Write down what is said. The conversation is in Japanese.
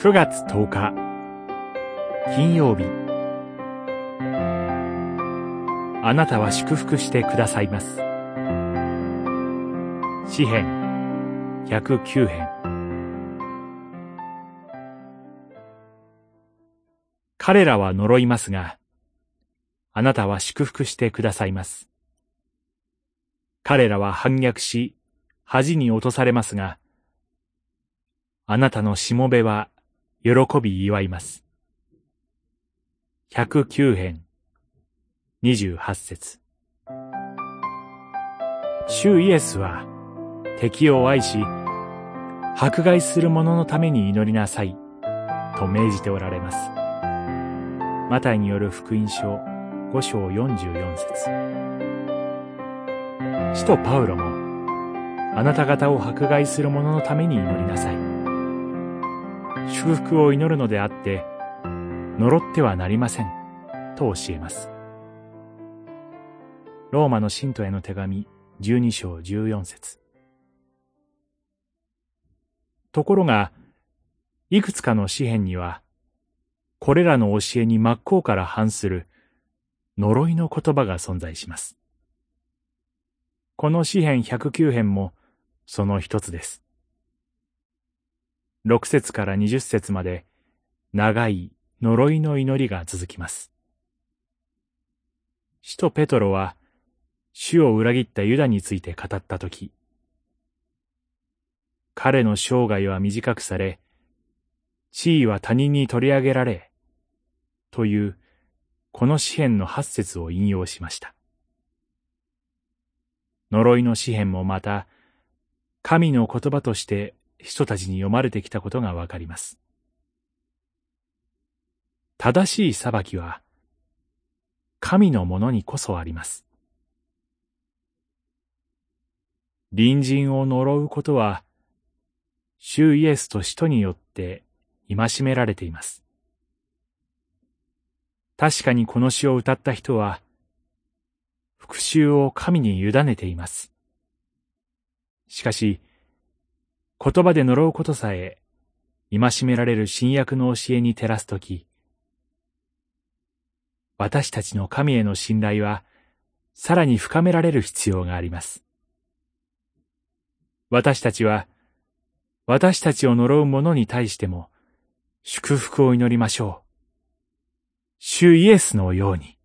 9月10日。金曜日。あなたは祝福してくださいます。詩編109編。彼らは呪いますがあなたは祝福してくださいます。彼らは反逆し恥に落とされますがあなたのしもべは喜び祝います。109編28節主イエスは敵を愛し、迫害する者のために祈りなさいと命じておられます。マタイによる福音書5章44節使徒パウロもあなた方を迫害する者のために祈りなさい。祝福を祈るのであって、呪ってはなりません、と教えます。ローマの信徒への手紙、12章14節ところが、いくつかの詩篇には、これらの教えに真っ向から反する呪いの言葉が存在します。この詩篇109編もその一つです。6節から20節まで長い呪いの祈りが続きます。使徒ペトロは主を裏切ったユダについて語ったとき、彼の生涯は短くされ、地位は他人に取り上げられ、というこの詩篇の八節を引用しました。呪いの詩篇もまた、神の言葉として人たちに読まれてきたことがわかります。正しい裁きは、神のものにこそあります。隣人を呪うことは、主イエスと使徒によって戒められています。確かにこの詩を歌った人は、復讐を神に委ねています。しかし、言葉で呪うことさえ、戒められる新約の教えに照らすとき、私たちの神への信頼は、さらに深められる必要があります。私たちは、私たちを呪う者に対しても、祝福を祈りましょう。主イエスのように。